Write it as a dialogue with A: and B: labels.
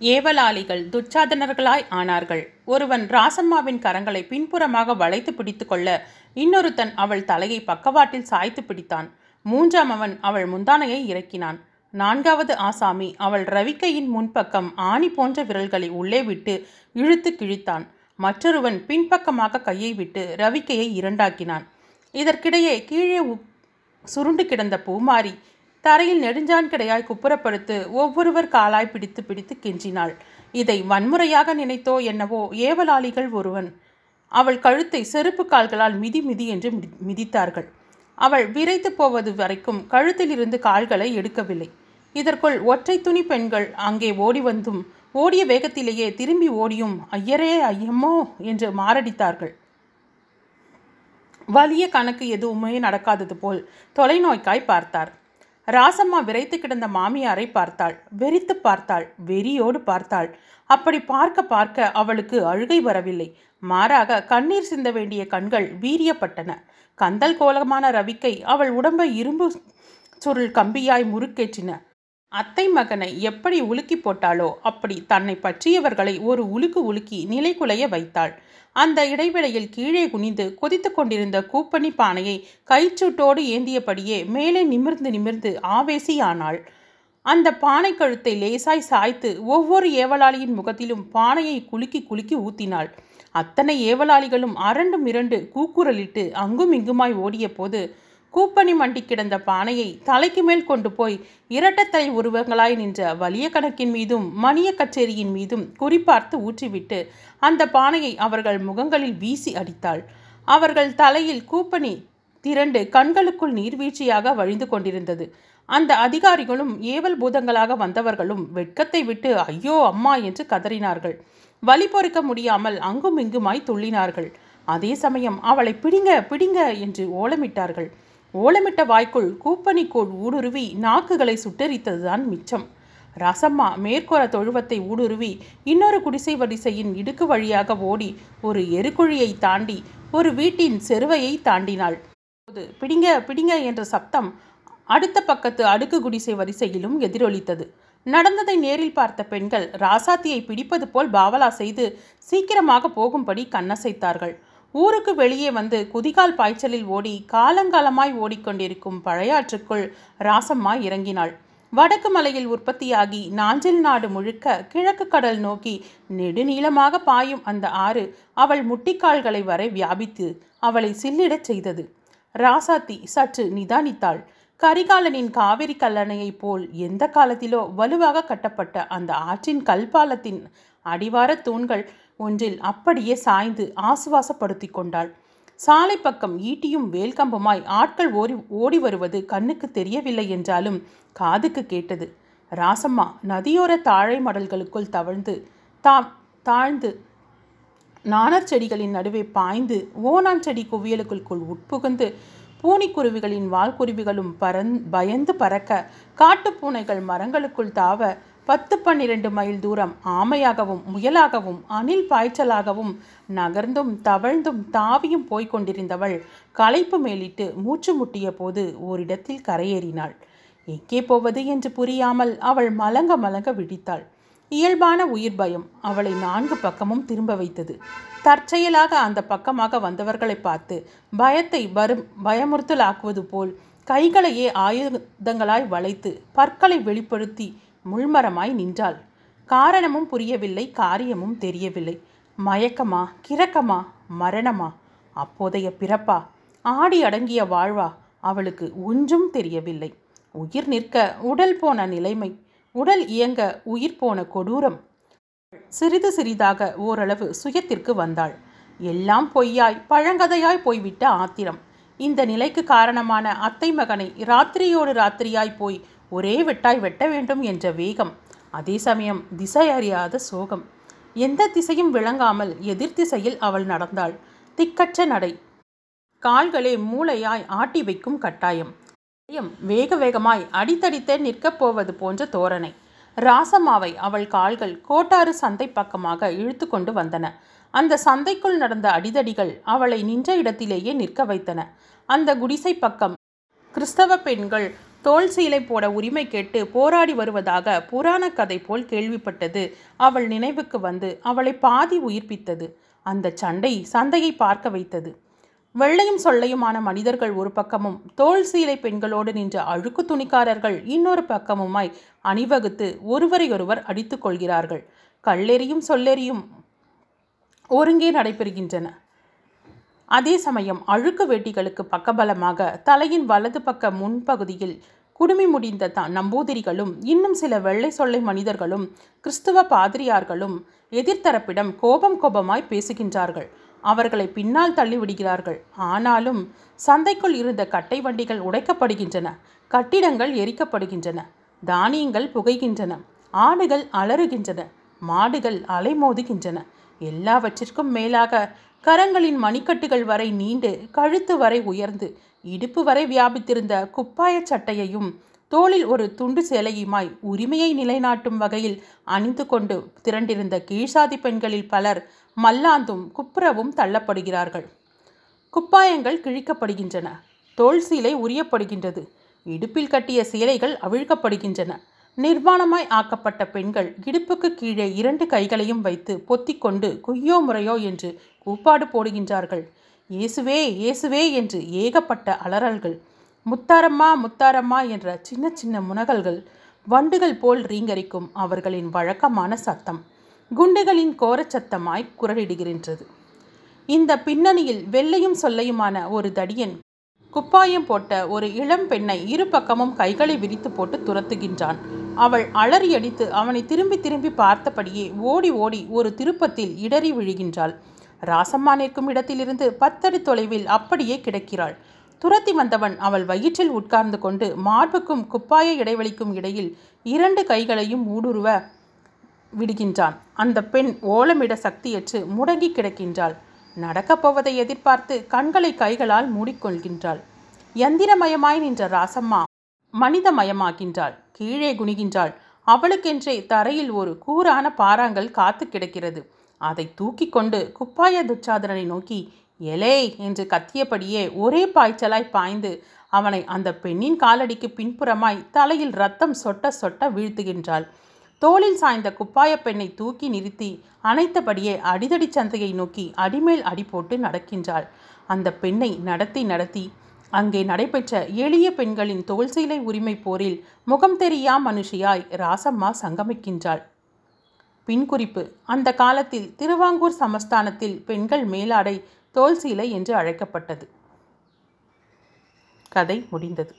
A: ஏவலாளிகள் துச்சாதனர்களாய் ஆனார்கள். ஒருவன் ராசம்மாவின் கரங்களை பின்புறமாக வளைத்து பிடித்து கொள்ள இன்னொருத்தன் அவள் தலையை பக்கவாட்டில் சாய்த்து பிடித்தான். மூன்றாம் அவன் அவள் முந்தானையை இறக்கினான். நான்காவது ஆசாமி அவள் ரவிக்கையின் முன்பக்கம் ஆணி போன்ற விரல்களை உள்ளே விட்டு இழுத்து கிழித்தான். மற்றொருவன் பின்பக்கமாக கையை விட்டு ரவிக்கையை இரண்டாக்கினான். இதற்கிடையே கீழே சுருண்டு கிடந்த பூமாரி தரையில் நெடுஞ்சான் கிடையாய் குப்புறப்படுத்து ஒவ்வொருவர் காலாய் பிடித்து பிடித்து கெஞ்சினாள். இதை வன்முறையாக நினைத்தோ என்னவோ ஏவலாளிகள் ஒருவன். அவள் கழுத்தை செருப்பு கால்களால் மிதி மிதி என்று மிதி- மிதித்தார்கள். அவள் விரைத்து போவது வரைக்கும் கழுத்திலிருந்து கால்களை எடுக்கவில்லை. இதற்குள் ஒற்றை துணி பெண்கள் அங்கே ஓடி வந்தும் ஓடிய வேகத்திலேயே திரும்பி ஓடியும் ஐயரே ஐயம்மோ என்று மாரடித்தார்கள். வலிய கணக்கு எதுவுமே நடக்காதது போல் தொலைநோய்க்காய் பார்த்தார். ராசம்மா விரைத்து கிடந்த மாமியாரை பார்த்தாள். வெறித்து பார்த்தாள். வெறியோடு பார்த்தாள். அப்படி பார்க்க பார்க்க அவளுக்கு அழுகை வரவில்லை. மாறாக கண்ணீர் சிந்த வேண்டிய கண்கள் வீரியப்பட்டன. கந்தல் கோலமான ரவிக்கை அவள் உடம்பை இரும்பு சுருள் கம்பியாய் முறுக்கேற்றின. அத்தை மகனை எப்படி உலுக்கி போட்டாளோ அப்படி தன்னை பற்றியவர்களை ஒரு உலுக்கு உலுக்கி நிலைகுலைய வைத்தாள். அந்த இடைவேளையில் கீழே குனிந்து கொதித்து கொண்டிருந்த கூப்பணி பானையை கைச்சூட்டோடு ஏந்தியபடியே மேலே நிமிர்ந்து நிமிர்ந்து ஆவேசியானாள். அந்த பானை கழுத்தை லேசாய் சாய்த்து ஒவ்வொரு ஏவலாளியின் முகத்திலும் பானையை குலுக்கி குலுக்கி ஊத்தினாள். அத்தனை ஏவலாளிகளும் அரண்டு மிரண்டு கூக்குரலிட்டு அங்கும் இங்குமாய் ஓடிய போது கூப்பணி மண்டி கிடந்த பானையை தலைக்கு மேல் கொண்டு போய் இரட்டத்தலை உருவங்களாய் நின்ற வலிய கணக்கின் மீதும் மணிய கச்சேரியின் மீதும் குறிப்பார்த்து ஊற்றிவிட்டு அந்த பானையை அவர்கள் முகங்களில் வீசி அடித்தாள். அவர்கள் தலையில் கூப்பணி திரண்டு கண்களுக்குள் நீர்வீழ்ச்சியாக வழிந்து கொண்டிருந்தது. அந்த அதிகாரிகளும் ஏவல் பூதங்களாக வந்தவர்களும் வெட்கத்தை விட்டு ஐயோ அம்மா என்று கதறினார்கள். வலி பொறுக்க முடியாமல் அங்கும் இங்குமாய் துள்ளினார்கள். அதே சமயம் அவளை பிடிங்க பிடிங்க என்று ஓலமிட்டார்கள். ஓலமிட்ட வாய்க்குள் கூப்பனிக்கோள் ஊடுருவி நாக்குகளை சுட்டெரித்ததுதான் மிச்சம். ராசம்மா மேற்கோர தொழுவத்தை ஊடுருவி இன்னொரு குடிசை வரிசையின் இடுக்கு வழியாக ஓடி ஒரு எருக்குழியை தாண்டி ஒரு வீட்டின் செருவையை தாண்டினாள். போது பிடிங்க பிடிங்க என்ற சப்தம் அடுத்த பக்கத்து அடுக்கு குடிசை வரிசையிலும் எதிரொலித்தது. நடந்ததை நேரில் பார்த்த பெண்கள் ராசாத்தியை பிடிப்பது போல் பாவலா செய்து சீக்கிரமாக போகும்படி கண்ணசைத்தார்கள். ஊருக்கு வெளியே வந்து குதிகால் பாய்ச்சலில் ஓடி காலங்காலமாய் ஓடிக்கொண்டிருக்கும் பழையாற்றுக்குள் ராசம்மா இறங்கினாள். வடக்கு மலையில் உற்பத்தியாகி நாஞ்சில் நாடு முழுக்க கிழக்கு கடல் நோக்கி நெடுநீளமாக பாயும் அந்த ஆறு அவள் முட்டிக்கால்களை வரை வியாபித்து அவளை சில்லிடச் செய்தது. ராசாத்தி சற்று நிதானித்தாள். கரிகாலனின் காவிரி கல்லணையைப் போல் எந்த காலத்திலோ வலுவாக கட்டப்பட்ட அந்த ஆற்றின் கல்பாலத்தின் அடிவார தூண்கள் ஒன்றில் அப்படியே சாய்ந்து ஆசுவாசப்படுத்தி கொண்டாள். சாலை பக்கம் ஈட்டியும் வேல்கம்புமாய் ஆட்கள் ஓடி ஓடி வருவது கண்ணுக்கு தெரியவில்லை என்றாலும் காதுக்கு கேட்டது. ராசம்மா நதியோர தாழை மடல்களுக்குள் தவழ்ந்து தா தாழ்ந்து நாணர் செடிகளின் நடுவே பாய்ந்து ஓனான் செடி குவியலுக்குள் உட்புகுந்து பூனிக்குருவிகளின் வால்குருவிகளும் பறந் பயந்து பறக்க காட்டுப்பூனைகள் மரங்களுக்குள் தாவ பத்து பன்னிரண்டு மைல் தூரம் ஆமையாகவும் முயலாகவும் அணில் பாய்ச்சலாகவும் நகர்ந்தும் தவழ்ந்தும் தாவியும் போய்க் கொண்டிருந்தவள் களைப்பு மேலிட்டு மூச்சு முட்டிய போது ஓரிடத்தில் கரையேறினாள். எங்கே போவது? என்று புரியாமல் அவள் மலங்க மலங்க விழித்தாள். இயல்பான உயிர் பயம் அவளை நான்கு பக்கமும் திரும்ப வைத்தது. தற்செயலாக அந்த பக்கமாக வந்தவர்களை பார்த்து பயத்தை வரும் பயமுறுத்தலாக்குவது போல் கைகளையே ஆயுதங்களாய் வளைத்து பற்களை வெளிப்படுத்தி முள்மரமாய் நின்றாள். காரணமும் புரியவில்லை காரியமும் தெரியவில்லை. மயக்கமா கிறக்கமா மரணமா? அப்போதைய பிறப்பா? ஆடி அடங்கிய வாழ்வா? அவளுக்கு ஒன்றும் தெரியவில்லை. உயிர் நிற்க உடல் போன நிலைமை உடல் இயங்க உயிர் போன கொடூரம். சிறிது சிறிதாக ஓரளவு சுயத்திற்கு வந்தாள். எல்லாம் பொய்யாய் பழங்கதையாய் போய்விட்ட ஆத்திரம். இந்த நிலைக்கு காரணமான அத்தை மகனை ராத்திரியோடு ராத்திரியாய் போய் ஒரே வெட்டாய் வெட்ட வேண்டும் என்ற வேகம். அதே சமயம் திசை அறியாத சோகம். எந்த திசையும் விளங்காமல் எதிர் திசையில் அவள் நடந்தாள். திக்கற்ற நடை. கால்களே மூளையாய் ஆட்டி வைக்கும் கட்டாயம். வேக வேகமாய் அடித்தடித்தே நிற்கப் போவது போன்ற தோரணை. ராசம்மாவை அவள் கால்கள் கோட்டாறு சந்தை பக்கமாக இழுத்து கொண்டு வந்தன. அந்த சந்தைக்குள் நடந்த அடிதடிகள் அவளை நின்ற இடத்திலேயே நிற்க வைத்தன. அந்த குடிசை பக்கம் கிறிஸ்தவ பெண்கள் தோல் சீலை போட உரிமை கேட்டு போராடி வருவதாக புராண கதை போல் கேள்விப்பட்டது. அவள் நினைவுக்கு வந்து அவளை பாதி உயிர்ப்பித்தது. அந்த சண்டை சந்தையை பார்க்க வைத்தது. வெள்ளையும் சொல்லையுமான மனிதர்கள் ஒரு பக்கமும் தோல் சீலை பெண்களோடு நின்ற அழுக்கு துணிக்காரர்கள் இன்னொரு பக்கமுமாய் அணிவகுத்து ஒருவரையொருவர் அடித்துக் கொள்கிறார்கள். கல்லெறியும் சொல்லெறியும் ஒருங்கே நடைபெறுகின்றன. அதே சமயம் அழுக்கு வேட்டிகளுக்கு பக்கபலமாக தலையின் வலது பக்க முன்பகுதியில் குடுமி முடிந்த த நம்பூதிரிகளும் இன்னும் சில வெள்ளை சொல்லை மனிதர்களும் கிறிஸ்துவ பாதிரியார்களும் எதிர்த்தரப்பிடம் கோபம் கோபமாய் பேசுகின்றார்கள். அவர்களை பின்னால் தள்ளிவிடுகிறார்கள் ஆனாலும் சந்தைக்குள் இருந்த கட்டை வண்டிகள் உடைக்கப்படுகின்றன கட்டிடங்கள் எரிக்கப்படுகின்றன தானியங்கள் புகைகின்றன ஆடுகள் அலறுகின்றன மாடுகள் அலைமோதுகின்றன. எல்லாவற்றிற்கும் மேலாக கரங்களின் மணிக்கட்டுகள் வரை நீண்டு கழுத்து வரை உயர்ந்து இடுப்பு வரை வியாபித்திருந்த குப்பாயச் சட்டையையும் தோளில் ஒரு துண்டு சேலையுமாய் உரிமையை நிலைநாட்டும் வகையில் அணிந்து கொண்டு திரண்டிருந்த கீழ்சாதி பெண்களில் பலர் மல்லாந்தும் குப்புறவும் தள்ளப்படுகிறார்கள். குப்பாயங்கள் கிழிக்கப்படுகின்றன. தோல் சீலை உரியப்படுகின்றது. இடுப்பில் கட்டிய சீலைகள் அவிழ்க்கப்படுகின்றன. நிர்வாணமாய் ஆக்கப்பட்ட பெண்கள் இடுப்புக்கு கீழே இரண்டு கைகளையும் வைத்து பொத்திக்கொண்டு குய்யோ முறையோ என்று கூப்பாடு போடுகின்றார்கள். இயேசுவே இயேசுவே என்று ஏகப்பட்ட அலறல்கள். முத்தாரம்மா முத்தாரம்மா என்ற சின்ன சின்ன முனகல்கள் வண்டுகள் போல் ரீங்கரிக்கும் அவர்களின் வழக்கமான சத்தம். குண்டுகளின் கோரச்சத்தமாய் குரலிடுகின்றது. இந்த பின்னணியில் வெள்ளையும் சொல்லையுமான ஒரு தடியன் குப்பாயம் போட்ட ஒரு இளம் பெண்ணை இரு பக்கமும் கைகளை விரித்து போட்டு துரத்துகின்றான். அவள் அலறி அடித்து அவனை திரும்பி திரும்பி பார்த்தபடியே ஓடி ஓடி ஒரு திருப்பத்தில் இடறி விழுகின்றாள். ராசம்மா நிற்கும் இடத்திலிருந்து பத்தடி தொலைவில் அப்படியே கிடக்கிறாள். துரத்தி வந்தவன் அவள் வயிற்றில் உட்கார்ந்து கொண்டு மார்புக்கும் குப்பாய இடைவெளிக்கும் இடையில் இரண்டு கைகளையும் ஊடுருவ விடுகின்றான். அந்த பெண் ஓலமிட சக்தியற்று முடங்கி கிடக்கின்றாள். நடக்கப் போவதை எதிர்பார்த்து கண்களை கைகளால் மூடிக்கொள்கின்றாள். யந்திரமயமாய் நின்ற ராசம்மா மனிதமயமாகின்றாள். கீழே குனிகின்றாள். அவளுக்கென்றே தரையில் ஒரு கூரான பாறாங்கல் காத்து கிடக்கிறது. அதை தூக்கி கொண்டு குப்பாய துச்சாதரனை நோக்கி எலே என்று கத்தியபடியே ஒரே பாய்ச்சலாய் பாய்ந்து அவனை அந்த பெண்ணின் காலடிக்கு பின்புறமாய் தலையில் ரத்தம் சொட்ட சொட்ட வீழ்த்துகின்றாள். தோளில் சாய்ந்த குப்பாய பெண்ணை தூக்கி நிறுத்தி அணைத்தபடியே அடிதடி சந்தையை நோக்கி அடிமேல் அடி போட்டு நடக்கின்றாள். அந்த பெண்ணை நடத்தி நடத்தி அங்கே நடைபெற்ற எளிய பெண்களின் தோல் சீலை உரிமை போரில் முகம் தெரியா மனுஷியாய் ராசம்மா சங்கமிக்கின்றாள். பின்குறிப்பு அந்த காலத்தில் திருவாங்கூர் சமஸ்தானத்தில் பெண்கள் மேலாடை தோல் சீலை என்று அழைக்கப்பட்டது. கதை முடிந்தது.